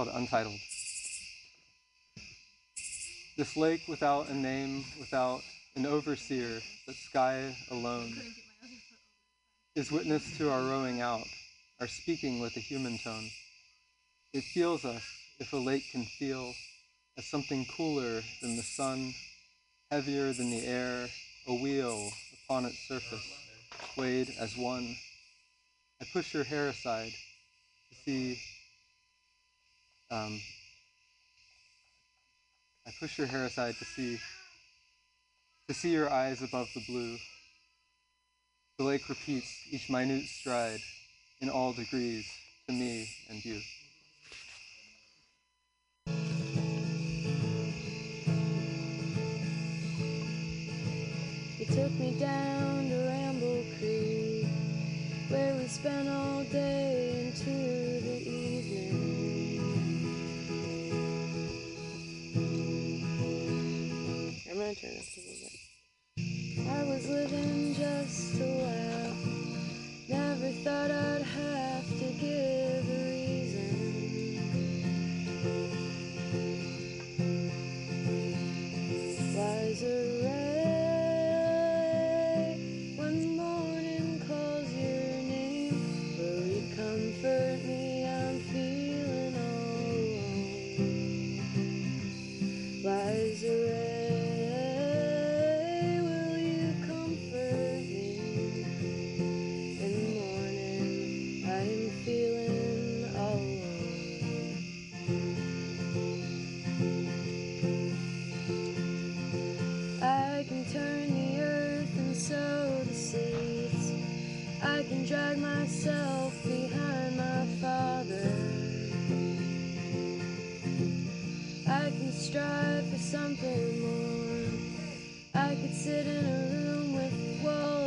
called Untitled. This lake without a name, without an overseer, but sky alone, is witness to our rowing out, our speaking with a human tone. It feels us, if a lake can feel, as something cooler than the sun, heavier than the air, a wheel upon its surface, weighed as one. I push your hair aside to see um, I push your hair aside to see to see your eyes above the blue. The lake repeats each minute stride in all degrees to me and you. I can drag myself behind my father. I can strive for something more. I could sit in a room with walls.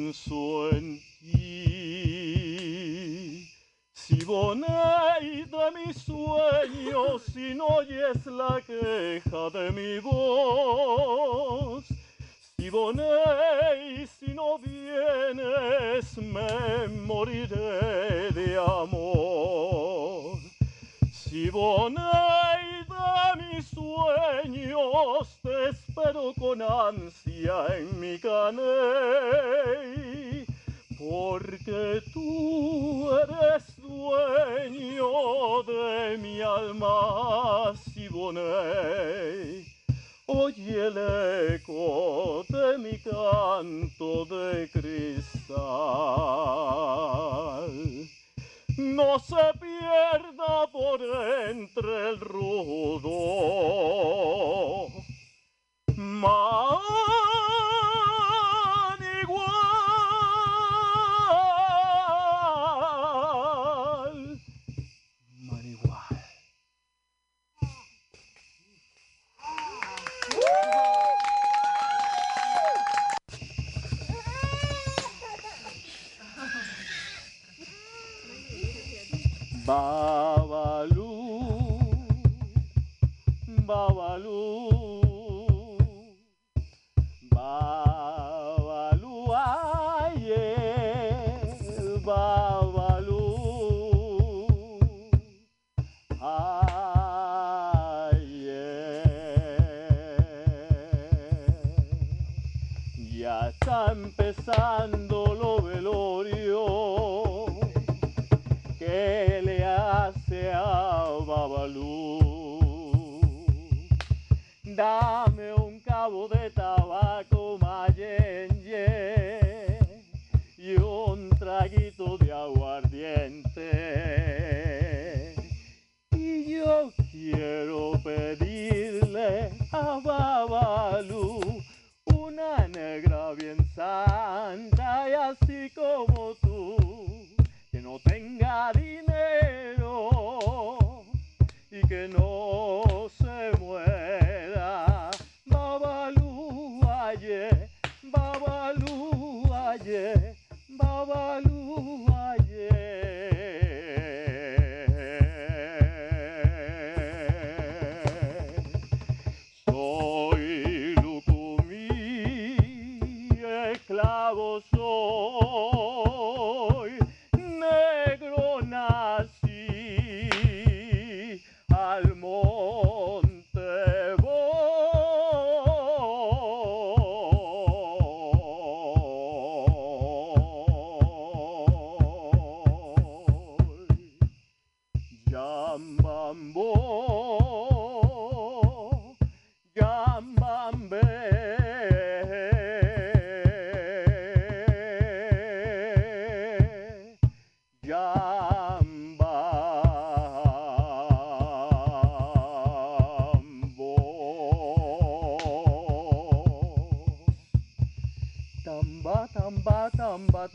Pienso en ti. Siboney de mis sueños, si no oyes la queja de mi voz. si Siboney, si no vienes, me moriré de amor. Siboney de sueños, te espero con ansia en mi caney, porque tú eres dueño de mi alma, Siboney. Oye el eco de mi canto de cristal no se pierda por entre el rudo. Babalú, Babalú, Dame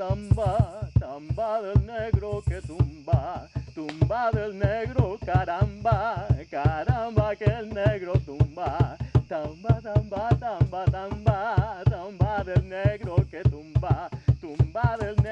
tamba, tamba, del negro que tumba, tumba del negro, caramba, caramba que el negro tumba, tamba, tamba, tamba, tamba, tamba del negro que tumba, tumba del negro,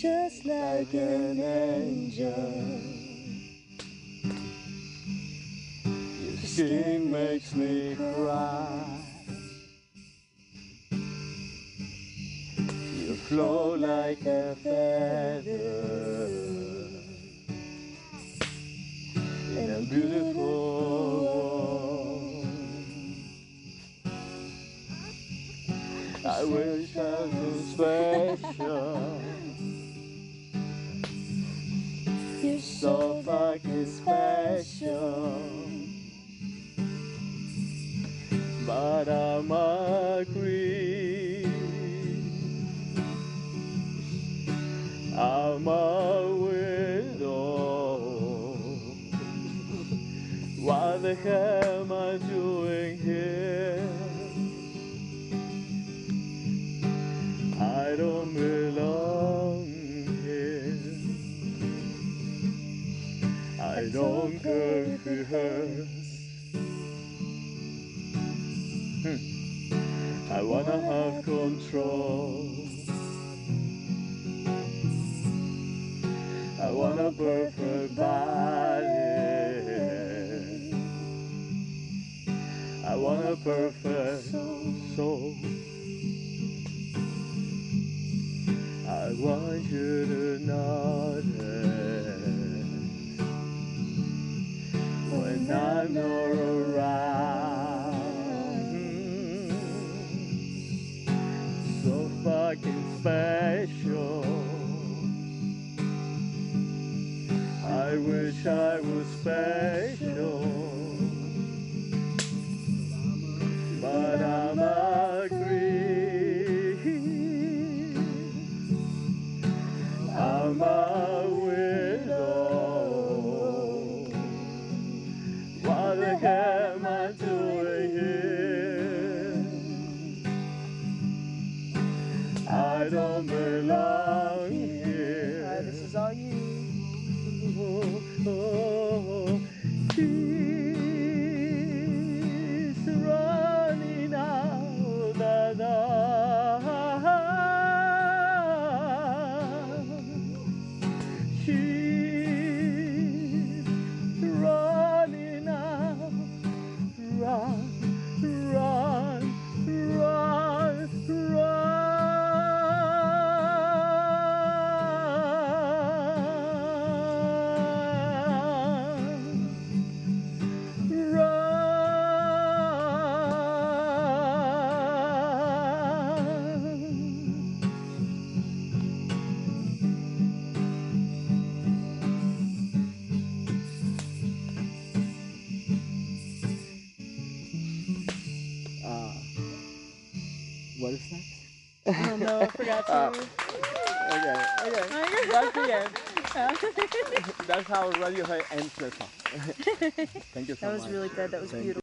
just like an angel. oh no, I forgot uh, to. Uh, okay, okay. That's the end. That's how Radiohead ends their song. Thank you so much. That was much. really good. That was Thank beautiful.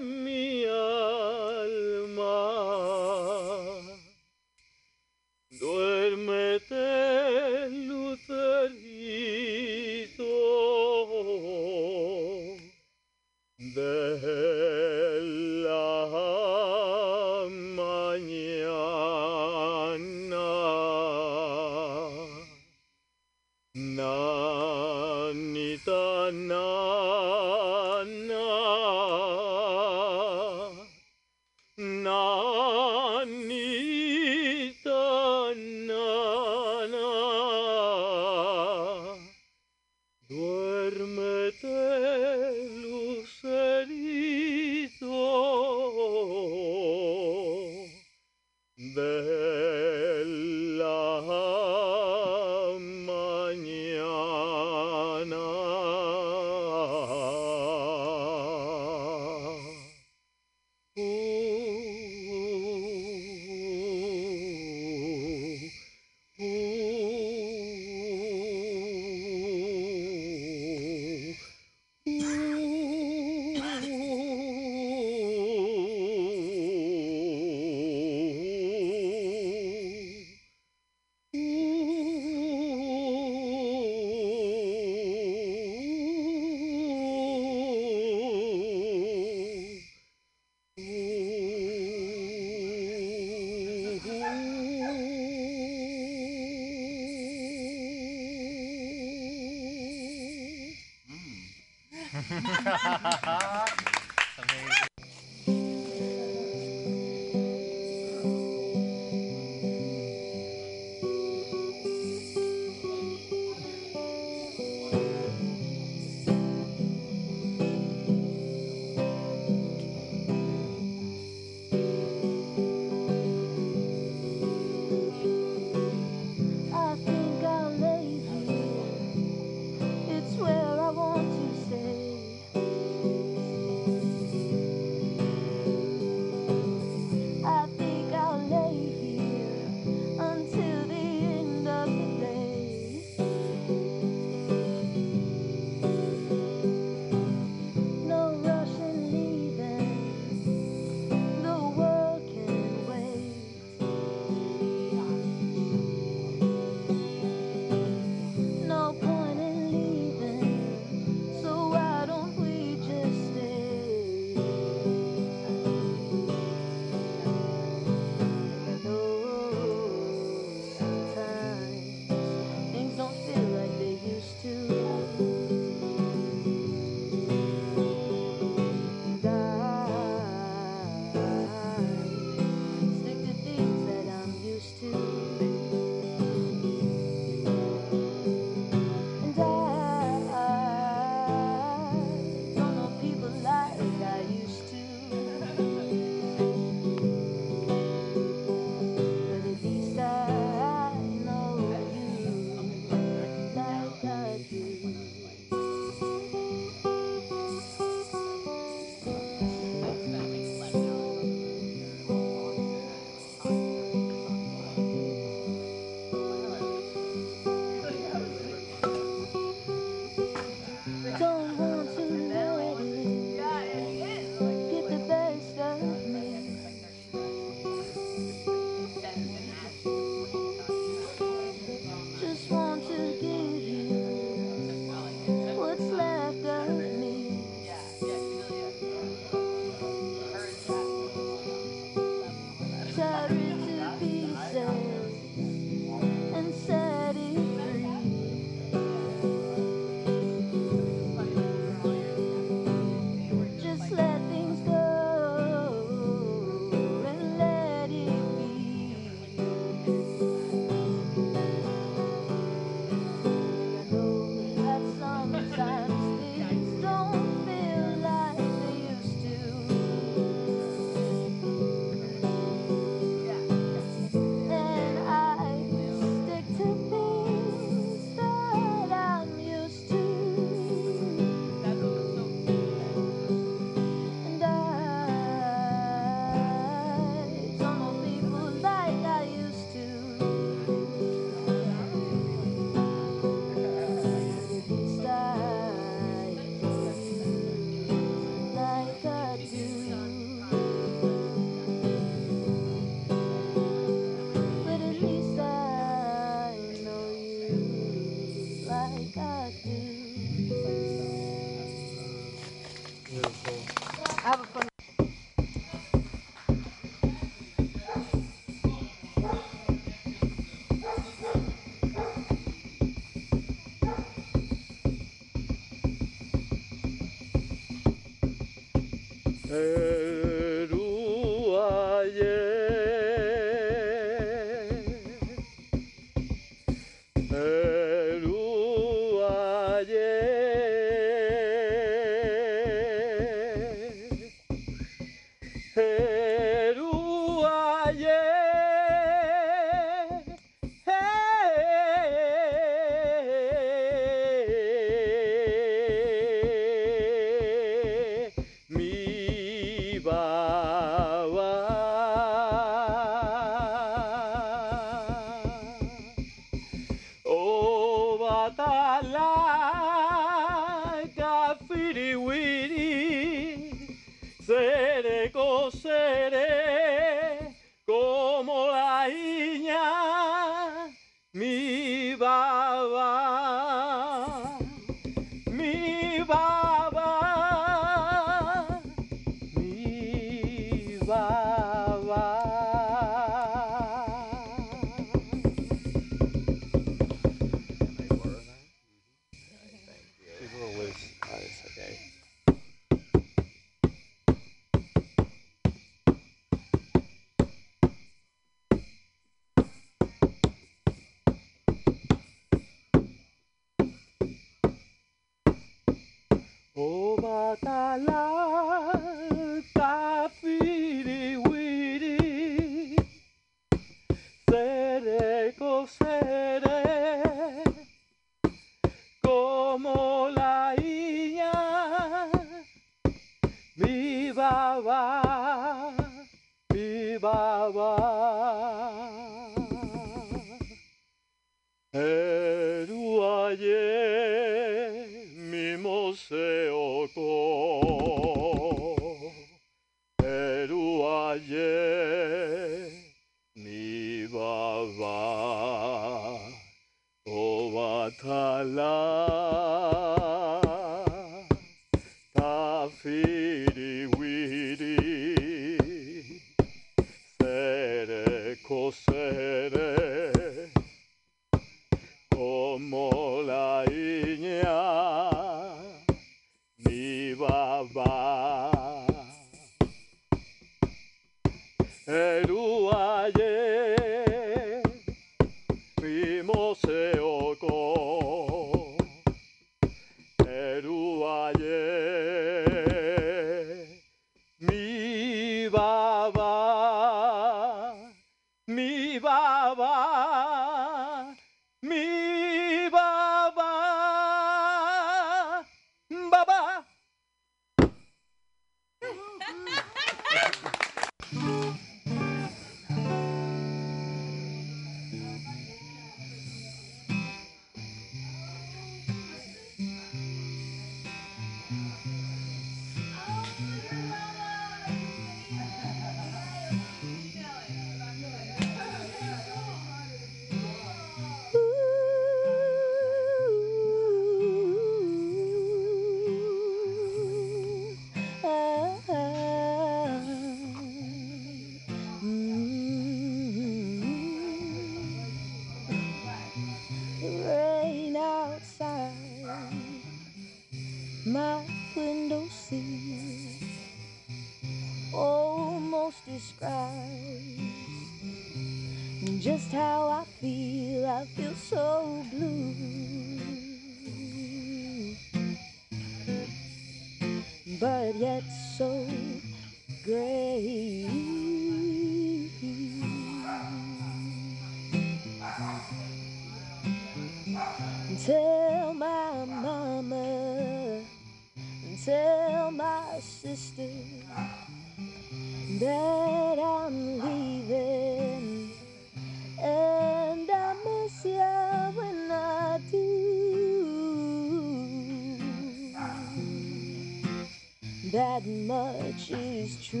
much is true.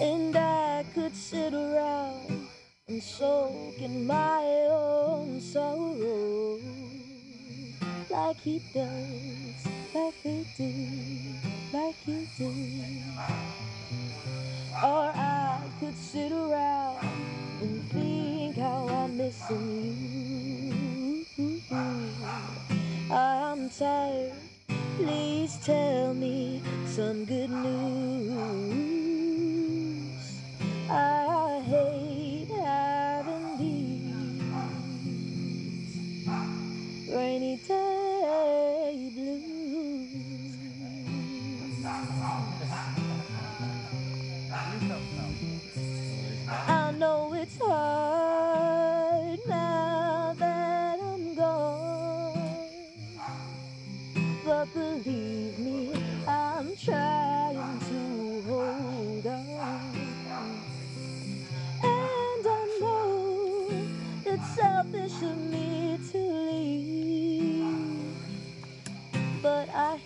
And I could sit around and soak in my own sorrow like he does, like they do, like you do. Or I could sit around and think how I'm missing you. I'm tired. Please tell me some good news. I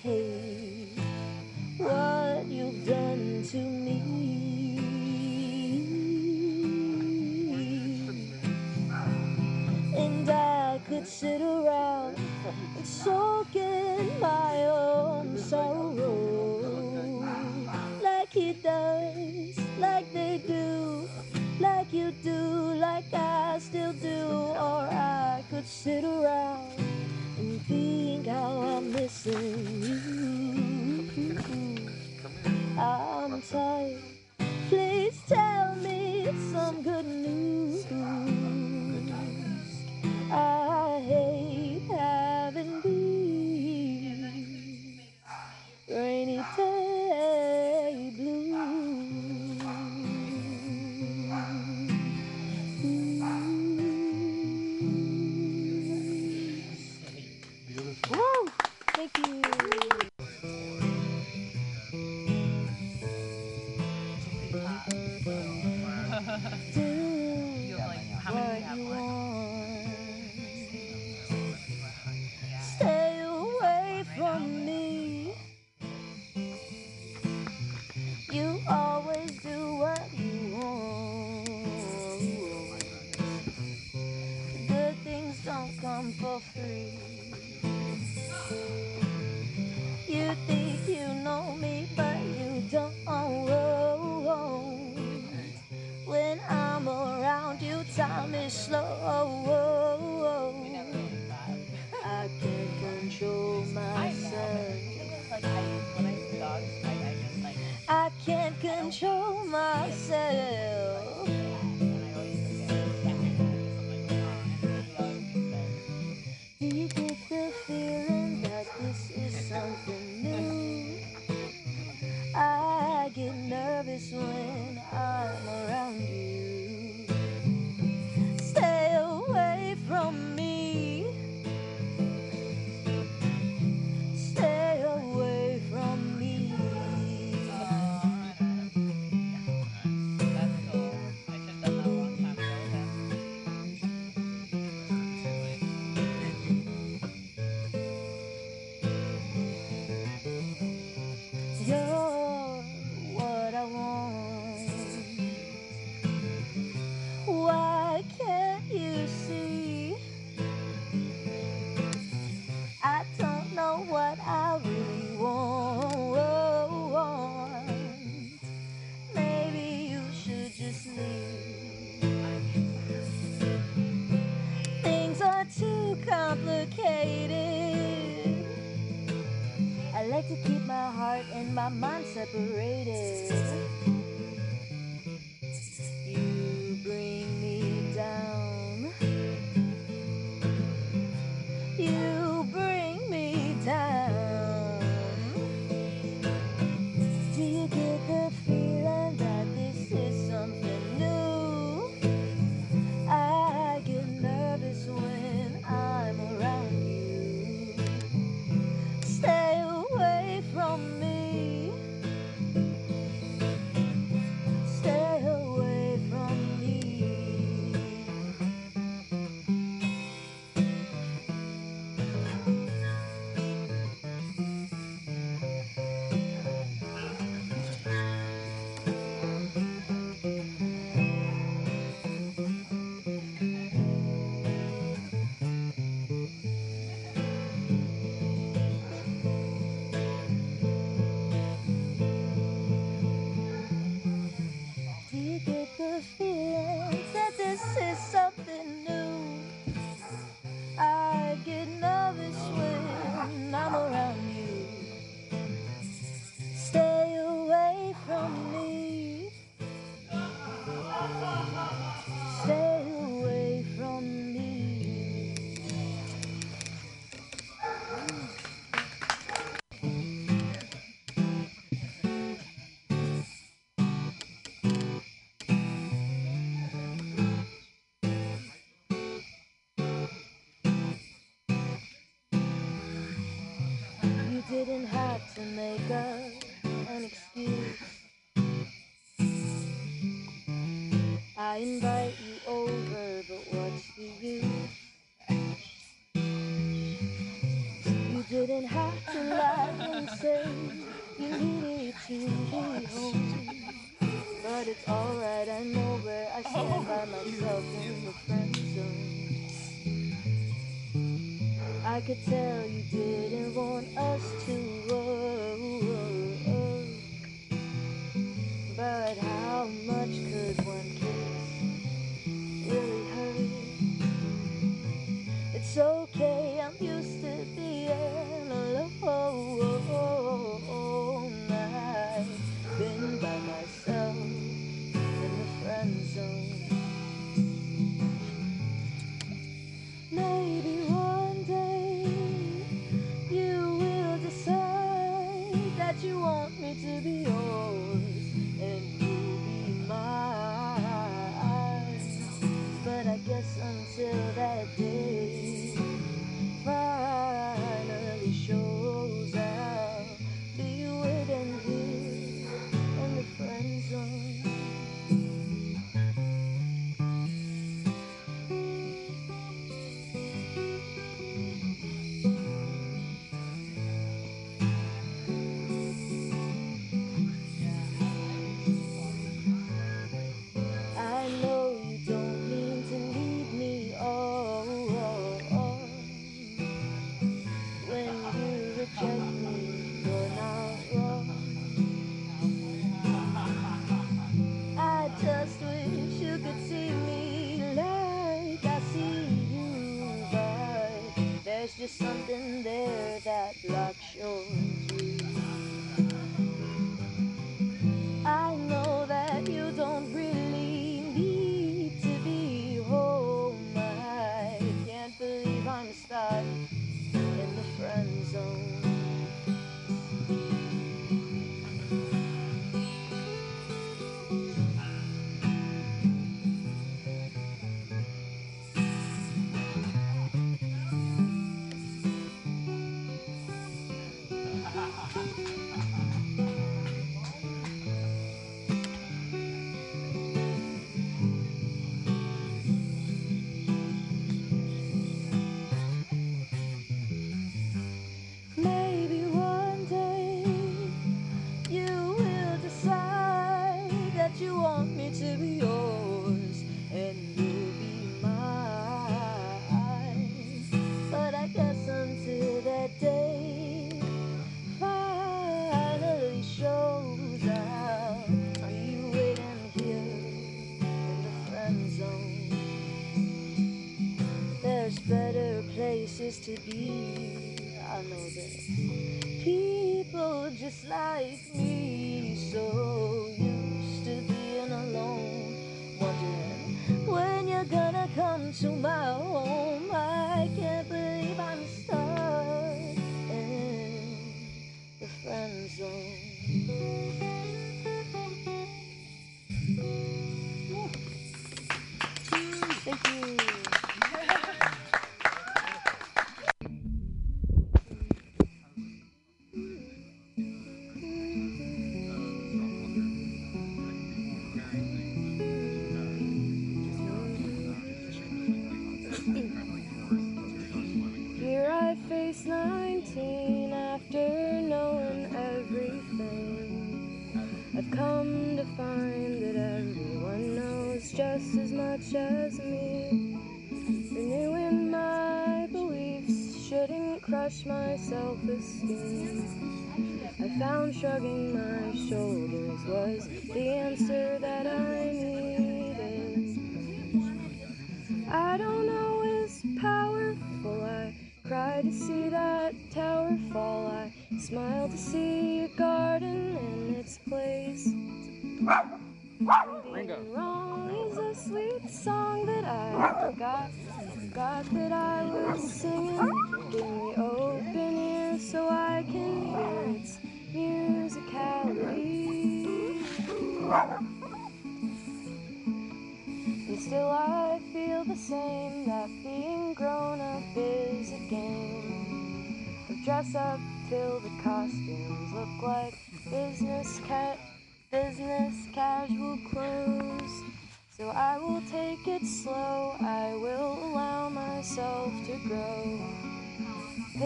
hate what you've done to me. And I could sit around and soak in my own sorrow, like he does, like they do, like you do, like I still do, or I could sit around. I'm tired.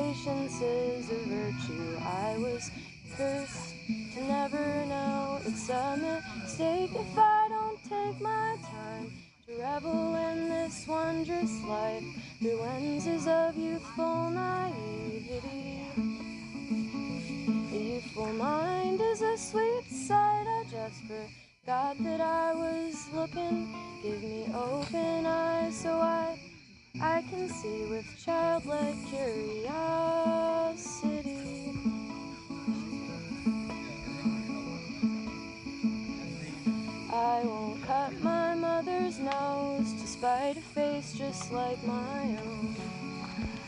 Patience is a virtue, I was cursed to never know. It's a mistake if I don't take my time to revel in this wondrous life through lenses of youthful naivety. The youthful mind is a sweet sight, I just forgot that I was looking. Give me open eyes so I I can see with childlike curiosity. I won't cut my mother's nose to spite a face just like my own.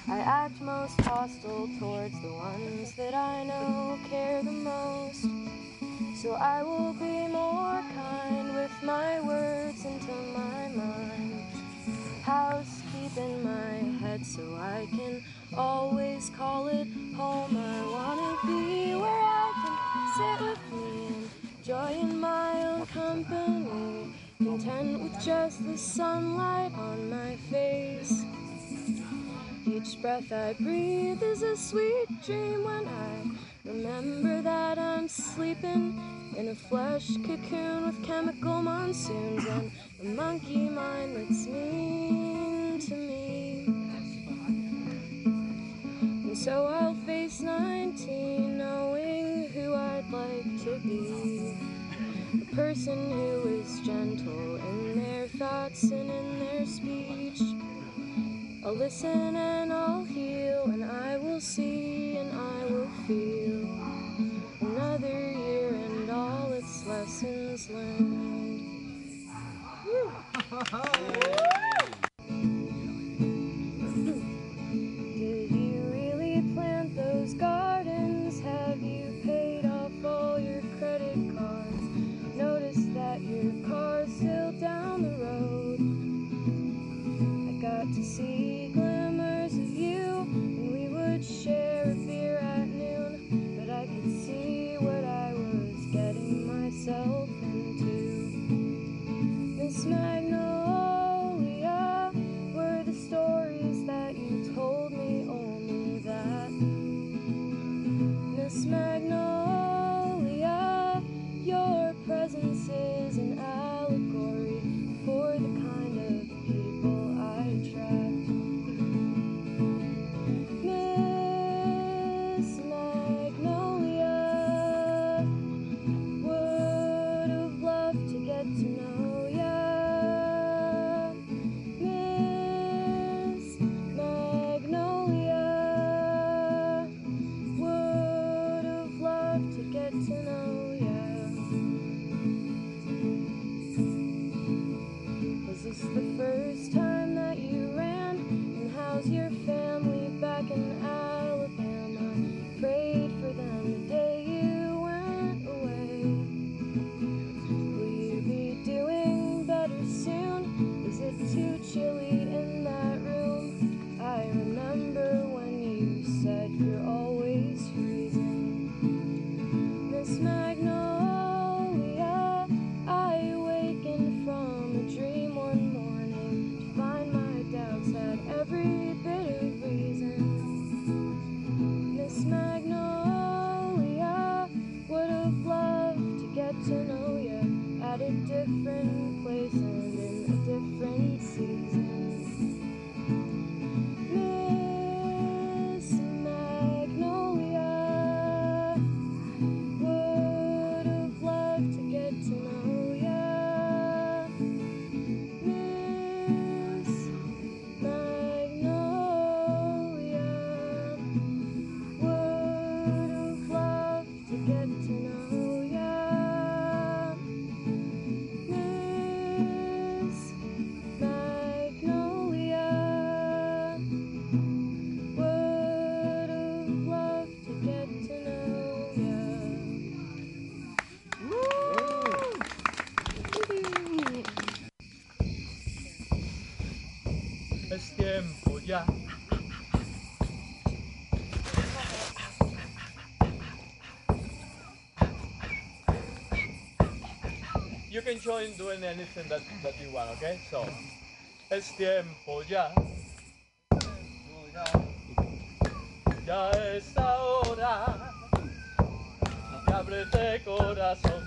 I act most hostile towards the ones that I know care the most. So I will be more kind with my words into my mind. Housekeep in my head so I can always call it home. I wanna be where I can sit with me and joy in my own company. Content with just the sunlight on my face. Each breath I breathe is a sweet dream when I remember that I'm sleeping in a flesh cocoon with chemical monsoons and a monkey mind that's mean to me. And so I'll face 19 knowing who I'd like to be. A person who is gentle in their thoughts and in their speech. I'll listen and I'll heal, and I will see and I will feel. Another year and all its lessons learned. Did down the road. I got to see glimmers of you, and we would share a beer at noon. But I could see what I was getting myself into. Miss Magnolia. can join doing anything that, that you want, okay? So, es tiempo ya. Ya es hora. Y ábrete corazón.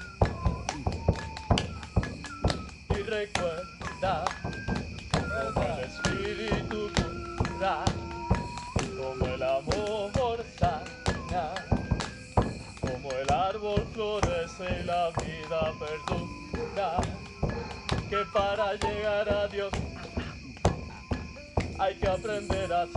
llegar a Dios. Hay que aprender a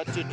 what to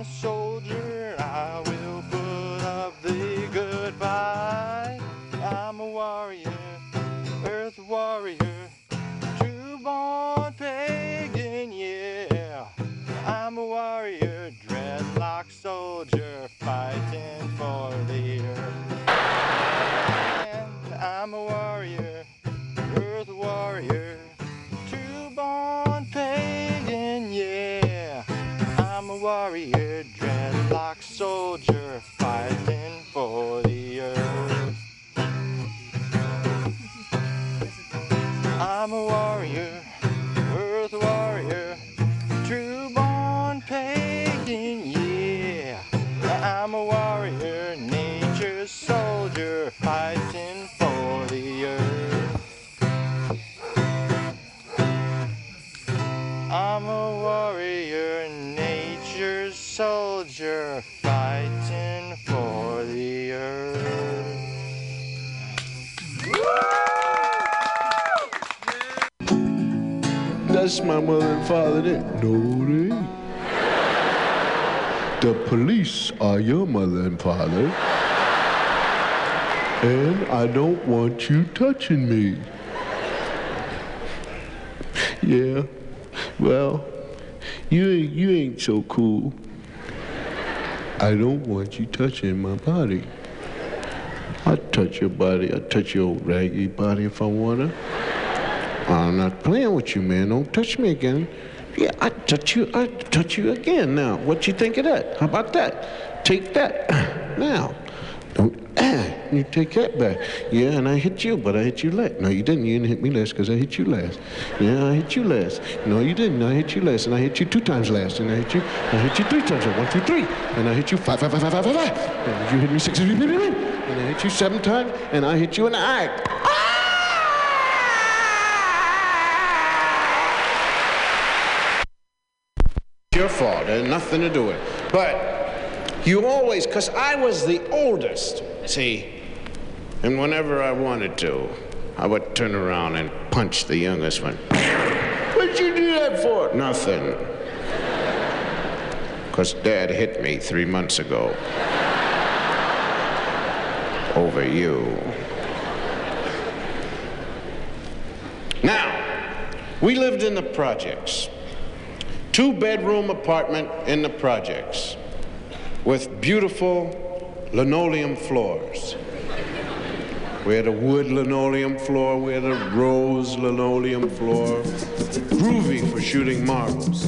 I And I don't want you touching me. Yeah. Well, you ain't you ain't so cool. I don't want you touching my body. I touch your body. I touch your old raggy body if I wanna. I'm not playing with you, man. Don't touch me again. Yeah, I touch you. I touch you again. Now, what you think of that? How about that? Take that. Now, don't. You take that back. Yeah, and I hit you, but I hit you last. No, you didn't. You didn't hit me last because I hit you last. Yeah, I hit you last. No, you didn't. I hit you last, and I hit you two times last, and I hit you. I hit you three times. One, two, three, and I hit you five, five, five, five, five, five, five. And you hit me six, and I hit you seven times, and I hit you in the eye. your fault. It had nothing to do with it. But you always, because I was the oldest, see, and whenever I wanted to, I would turn around and punch the youngest one. What'd you do that for? Nothing. Because Dad hit me three months ago. Over you. Now, we lived in the projects two bedroom apartment in the projects with beautiful linoleum floors. We had a wood linoleum floor, we had a rose linoleum floor, groovy for shooting marbles.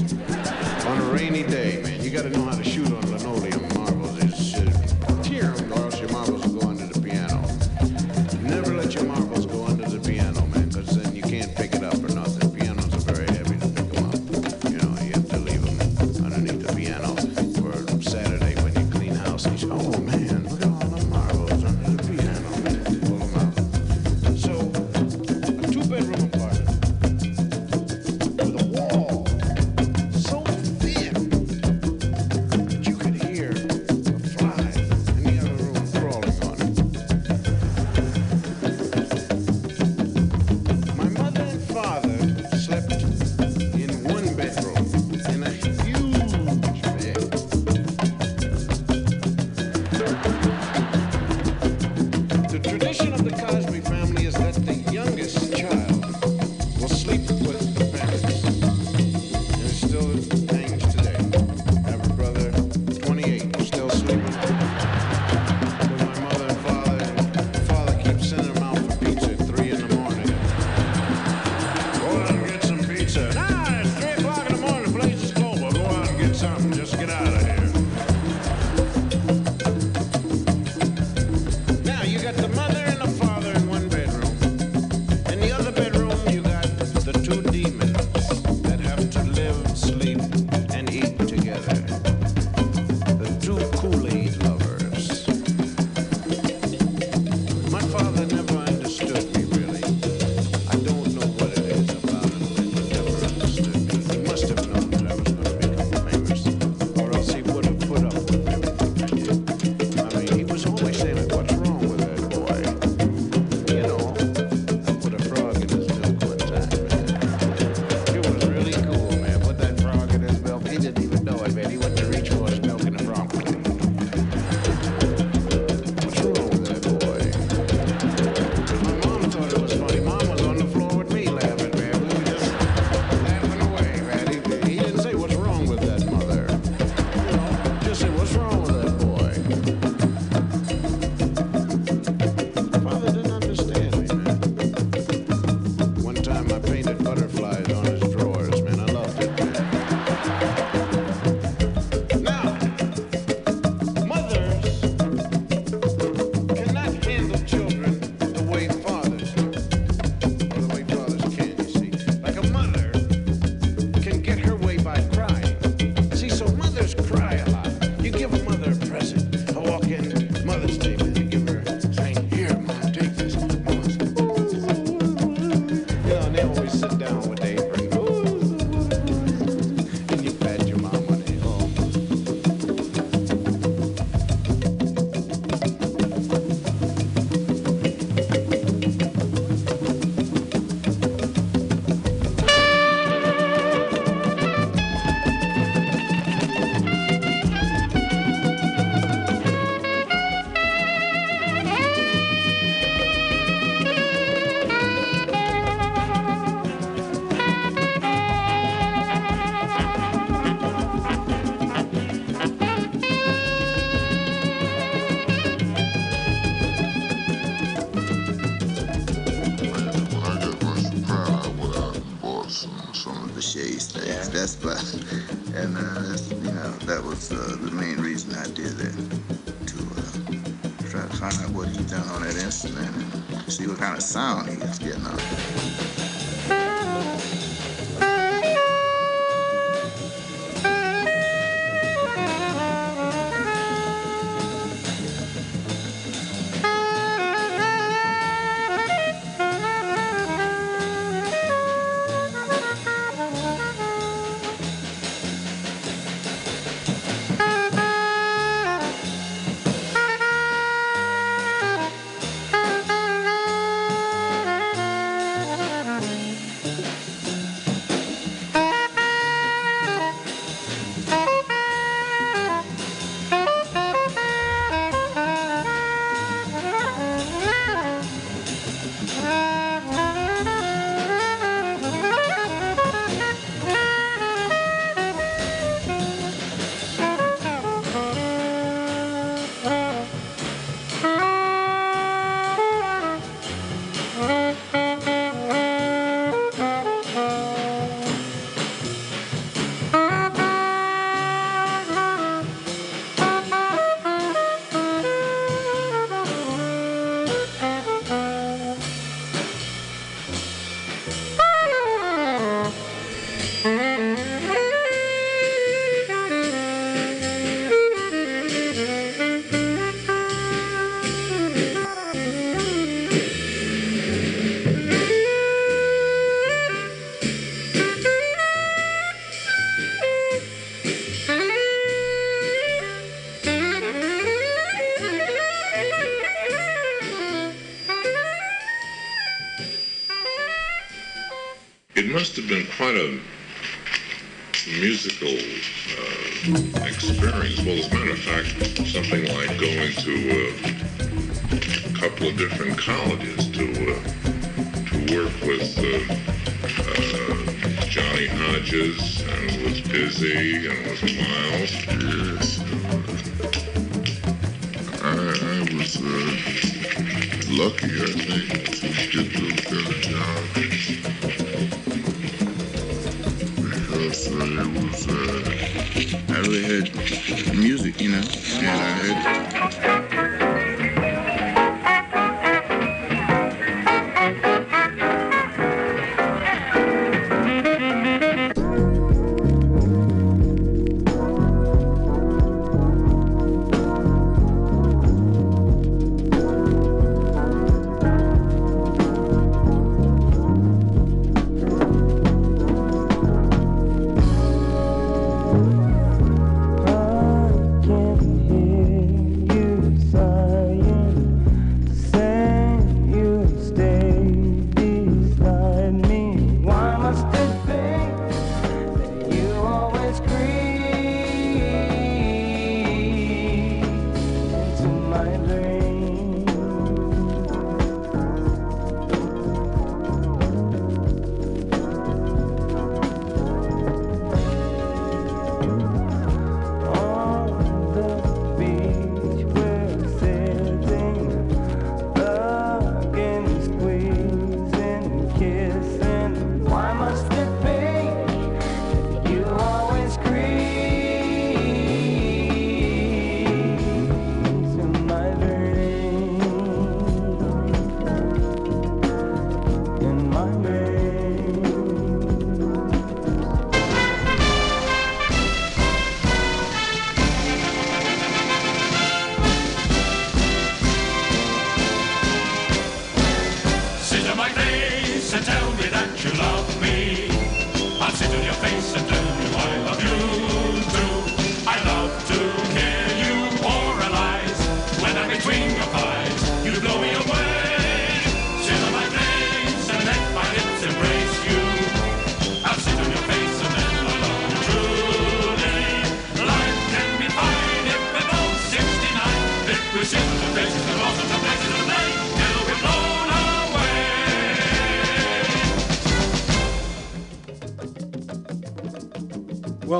On a rainy day, man, you gotta know how to shoot see what kind of sound he was getting on. Quite a musical uh, experience. Well, as a matter of fact, something like going to uh, a couple of different colleges to uh, to work with uh, uh, Johnny Hodges and with Dizzy and with Miles.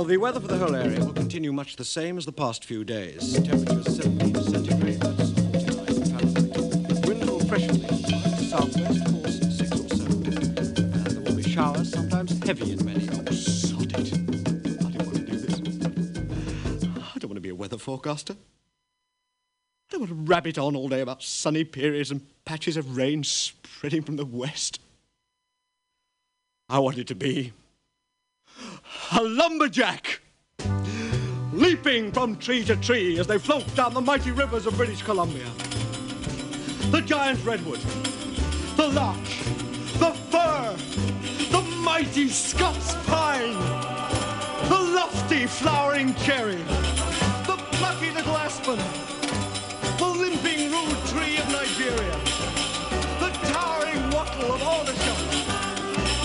Well, the weather for the whole area will continue much the same as the past few days. Temperatures 17 centigrade, that's Wind will freshen southwest, force 6 or 7. And there will be showers, sometimes heavy in many. Oh, sod it. I don't want to do this. I don't want to be a weather forecaster. I don't want to rabbit on all day about sunny periods and patches of rain spreading from the west. I want it to be a lumberjack, leaping from tree to tree as they float down the mighty rivers of British Columbia. The giant redwood, the larch, the fir, the mighty Scots pine, the lofty flowering cherry, the plucky little aspen, the limping rude tree of Nigeria, the towering wattle of Aldershot,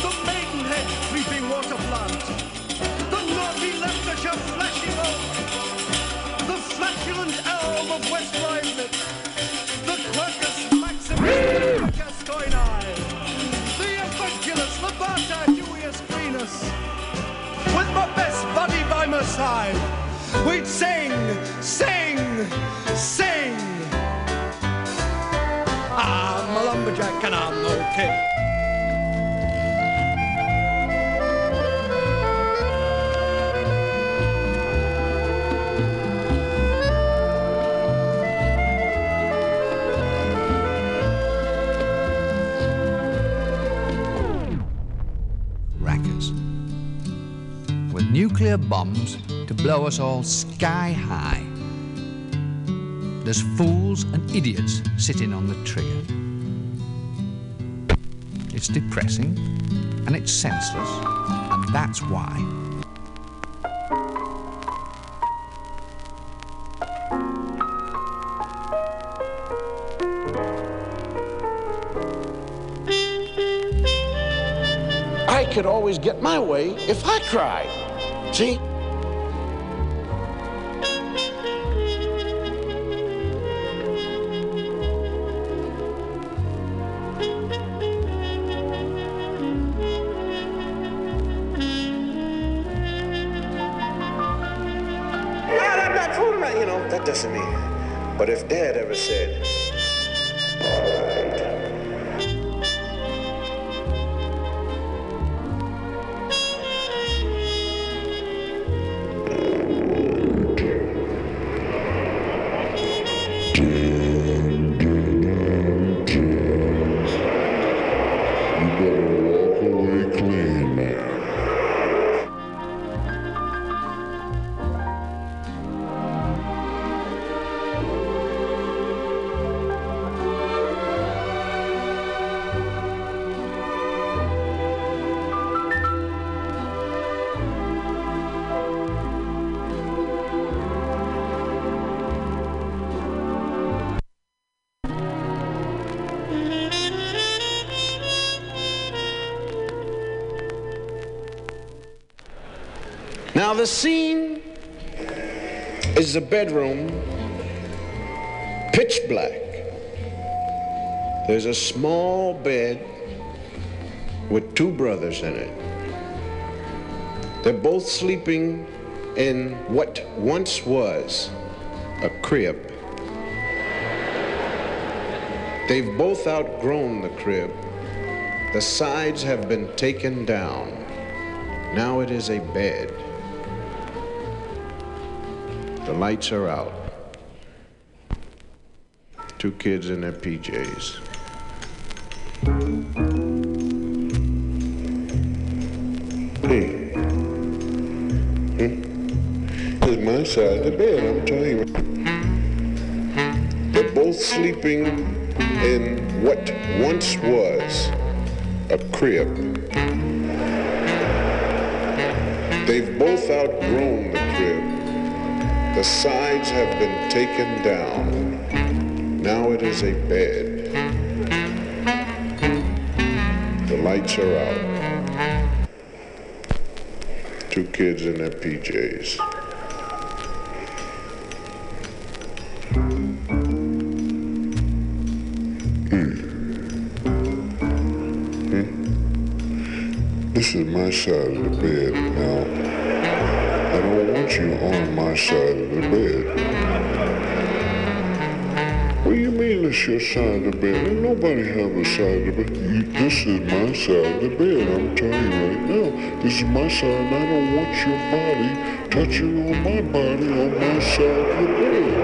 the maidenhead creeping water plant, Leicestershire oak, the flatulent elm of West Ruislip, the Quercus maximus Cascoini, the Evangelus Labata Huius Venus. With my best buddy by my side, we'd sing, sing, sing. I'm a lumberjack and I'm no kid. Nuclear bombs to blow us all sky high. There's fools and idiots sitting on the trigger. It's depressing and it's senseless, and that's why. I could always get my way if I cried. See? The scene is the bedroom, pitch black. There's a small bed with two brothers in it. They're both sleeping in what once was a crib. They've both outgrown the crib. The sides have been taken down. Now it is a bed. The lights are out. Two kids in their PJs. Hey. This is my side of the bed, I'm telling you. They're both sleeping in what once was a crib. They've both outgrown the crib. The sides have been taken down. Now it is a bed. The lights are out. Two kids in their PJs. Hmm. Hmm. This is my side of the bed now. You on my side of the bed. What do you mean it's your side of the bed? Ain't nobody have a side of the bed. You, this is my side of the bed. I'm telling you right now. This is my side and I don't want your body touching on my body on my side of the bed.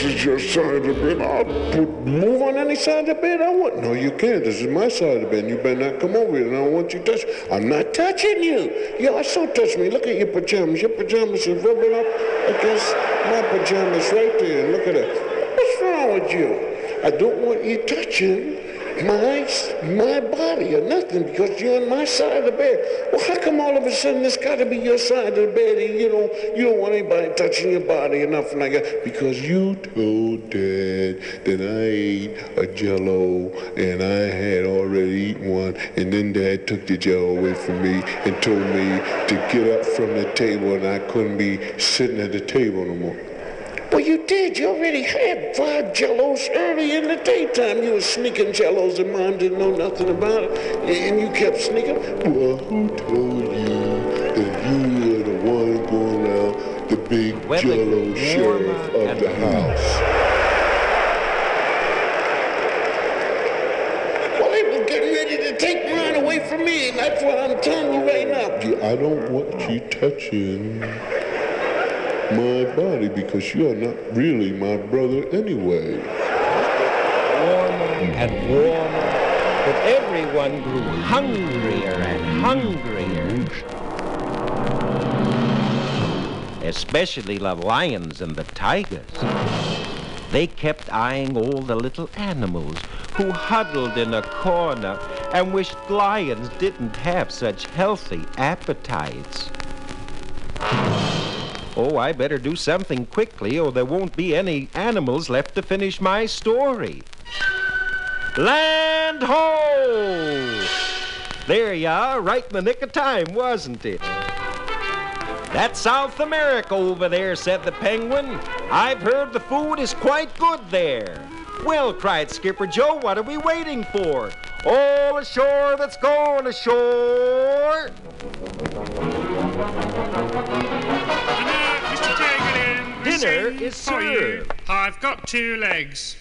This is your side of the bed. I'll put move on any side of the bed I want. No, you can't. This is my side of the bed. You better not come over here. and I don't want you touch. I'm not touching you. You also touch me. Look at your pajamas. Your pajamas are rubbing up against my pajamas right there. Look at that. What's wrong with you? I don't want you touching my my body or nothing because you're on my side of the bed. Well, how come all of a sudden it's got to be your side of the bed and you don't you don't want anybody touching your body or nothing like that? Because you told Dad that I ate a Jello and I had already eaten one, and then Dad took the Jello away from me and told me to get up from the table and I couldn't be sitting at the table no more. Well, you did. You already had five jellos early in the daytime. You were sneaking jellos and mom didn't know nothing about it. And you kept sneaking. Well, who told you that you were the one going out, the big the jello sheriff of the house? Well, they were getting ready to take mine away from me, and that's what I'm telling you right now. I don't want you touching my body because you're not really my brother anyway. warmer and warmer, but everyone grew hungrier and hungrier. Especially the lions and the tigers. They kept eyeing all the little animals who huddled in a corner and wished lions didn't have such healthy appetites. Oh, I better do something quickly or there won't be any animals left to finish my story. Land ho! There you are, right in the nick of time, wasn't it? That's South America over there, said the penguin. I've heard the food is quite good there. Well, cried Skipper Joe, what are we waiting for? All ashore that's going ashore. Mr. Jaggerlin, this Dinner in is for you. served. I've got two legs.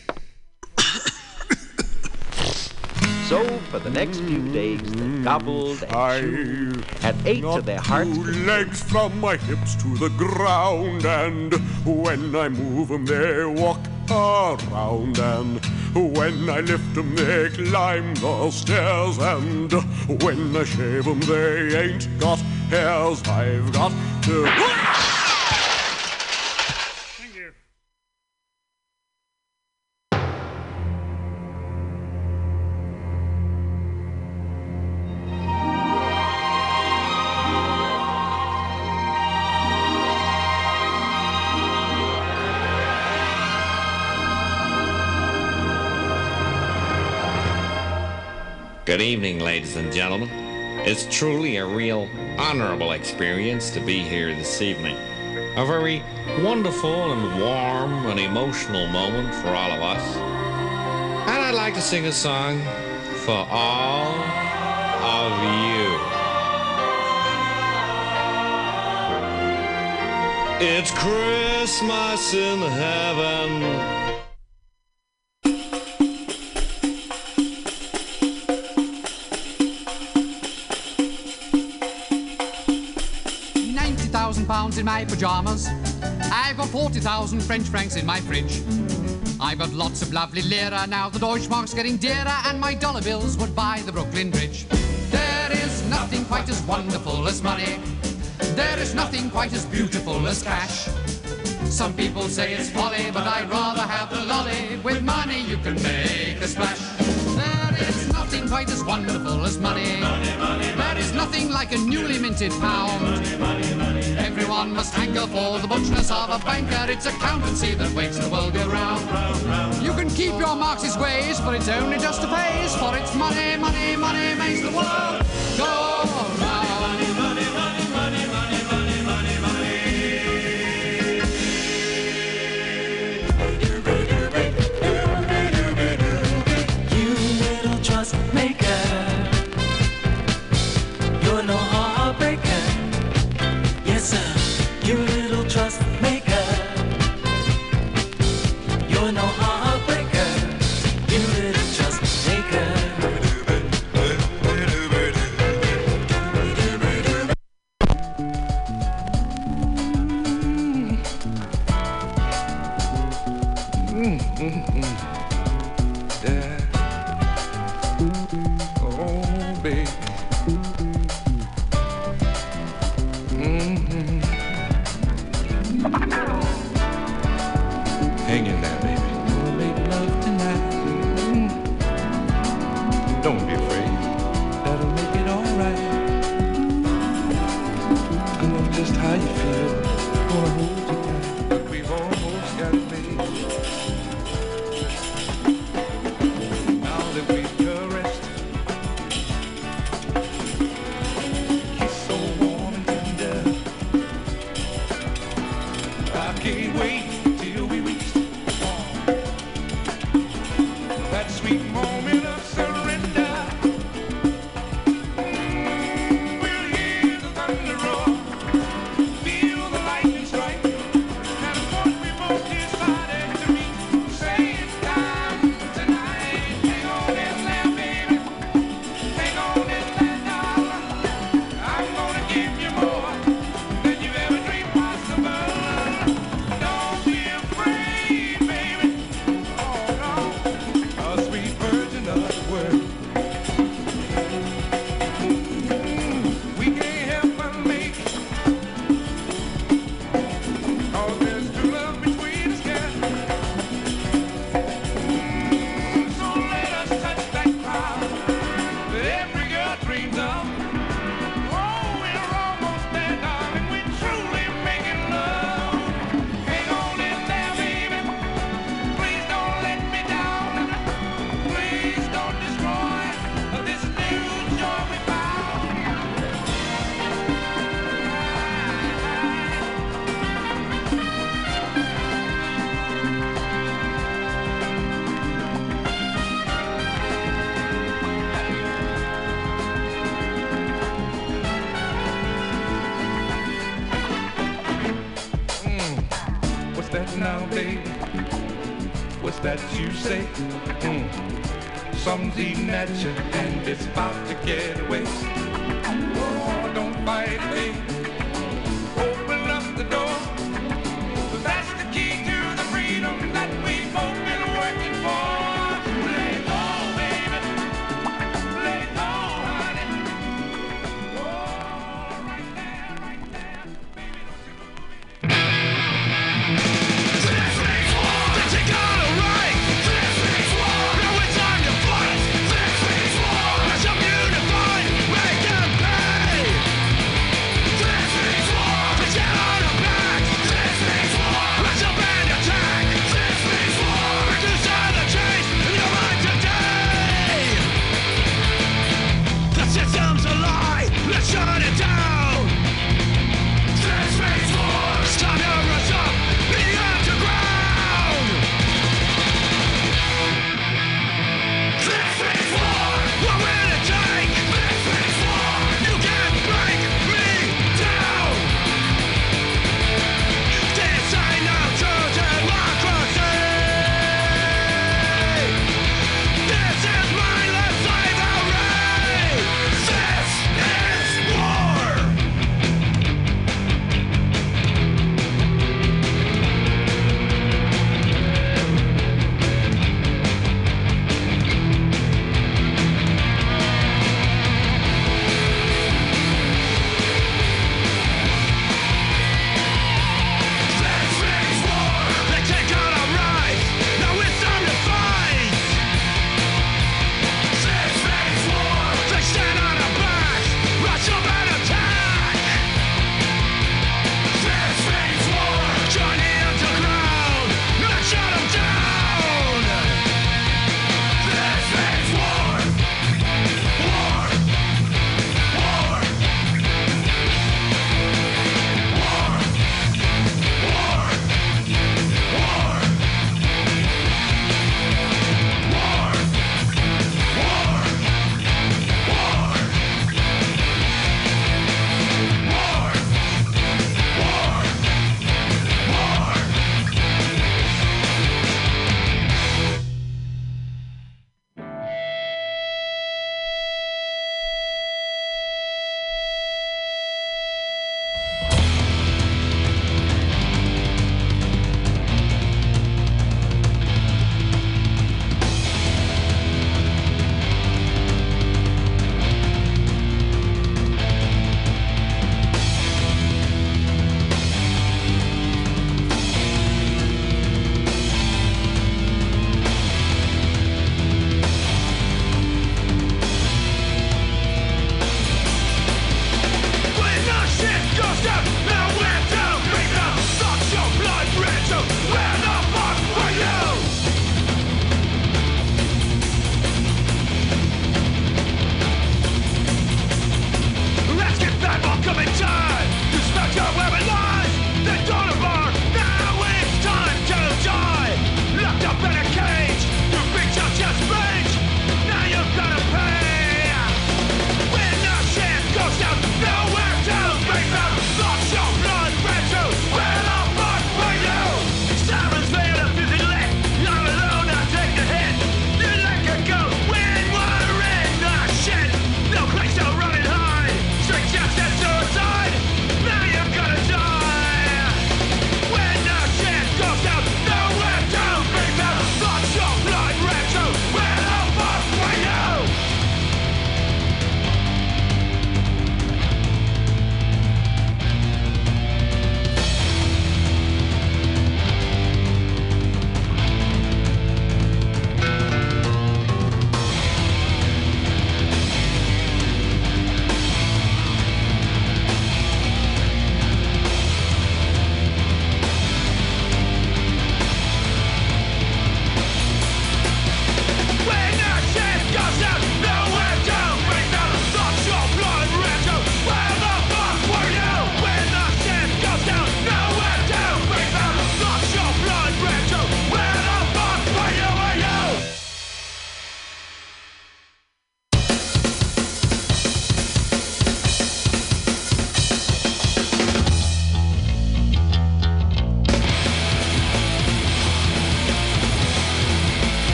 So for the next few days, they gobbled and chewed and ate to their heart's Two legs from my hips to the ground, and when I move 'em, they walk around, and when I lift them they climb the stairs, and when I shave them they ain't got hairs. I've got to. Good evening, ladies and gentlemen. It's truly a real honorable experience to be here this evening. A very wonderful and warm and emotional moment for all of us. And I'd like to sing a song for all of you. It's Christmas in heaven. Pajamas. I've got forty thousand French francs in my fridge. I've got lots of lovely lira now. The Deutschmark's getting dearer, and my dollar bills would buy the Brooklyn Bridge. There is nothing quite as wonderful as money. There is nothing quite as beautiful as cash. Some people say it's folly, but I'd rather have the lolly. With money you can make a splash. There is nothing quite as wonderful as money. There is nothing like a newly minted pound. Everyone must hanker for the butchness of a banker. It's accountancy that wakes the world go round. You can keep your Marxist ways, but it's only just a phase. For it's money, money, money makes the world go I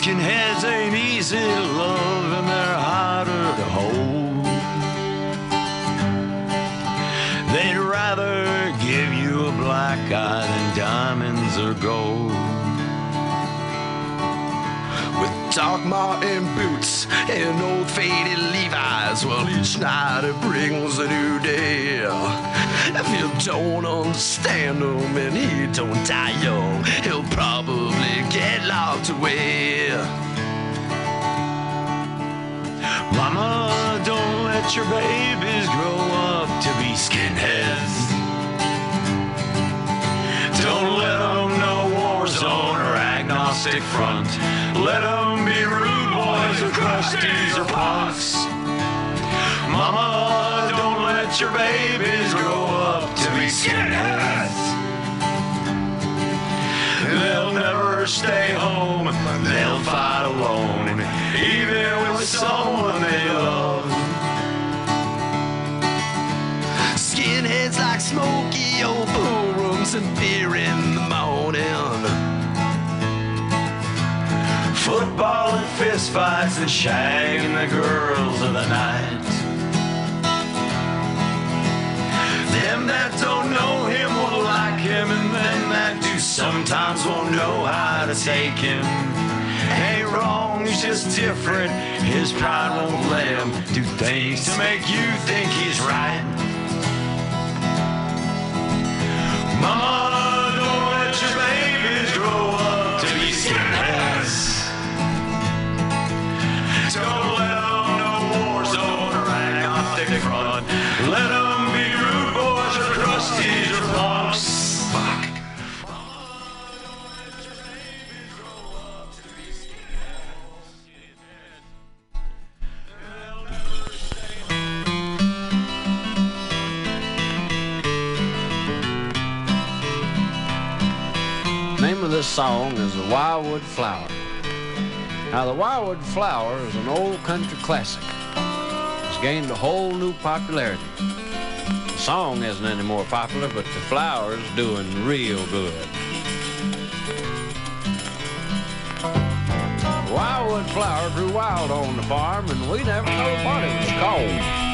Skinheads ain't easy to love and they're harder to hold. They'd rather give you a black eye than diamonds or gold. With Doc Martin boots and old faded Levi's, well, each night it brings a new day. If you don't understand him and he don't die young, he'll probably get locked away. Mama, don't let your babies grow up to be skinheads. Don't let them know Warzone or Agnostic Front. Let them be rude boys or crusties or punks. Mama, don't let your babies grow up to be skinheads. They'll never stay home, they'll fight alone, even with someone they love. Skinheads like smoky old pool rooms and beer in the morning. Football and fist fights and shagging the girls of the night. Them that don't know him will like him, and them that do sometimes won't know how to take him. Ain't wrong, he's just different. His pride won't let him do things to make you think he's right. Mama, this song is The Wildwood Flower. Now, The Wildwood Flower is an old country classic. It's gained a whole new popularity. The song isn't any more popular, but the flower's doing real good. Wildwood Flower grew wild on the farm, and we never knew what it was called.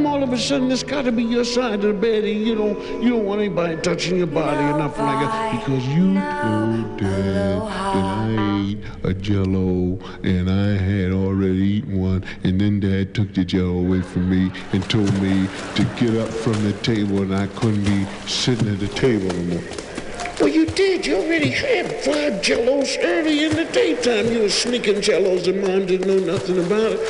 Come all of a sudden it's got to be your side of the bed and you don't you don't want anybody touching your body or nothing like that? Because you told Dad that I ate a Jello and I had already eaten one, and then Dad took the Jello away from me and told me to get up from the table and I couldn't be sitting at the table anymore. Well, you did. You already had five Jellos early in the daytime. You were sneaking Jellos and Mom didn't know nothing about it.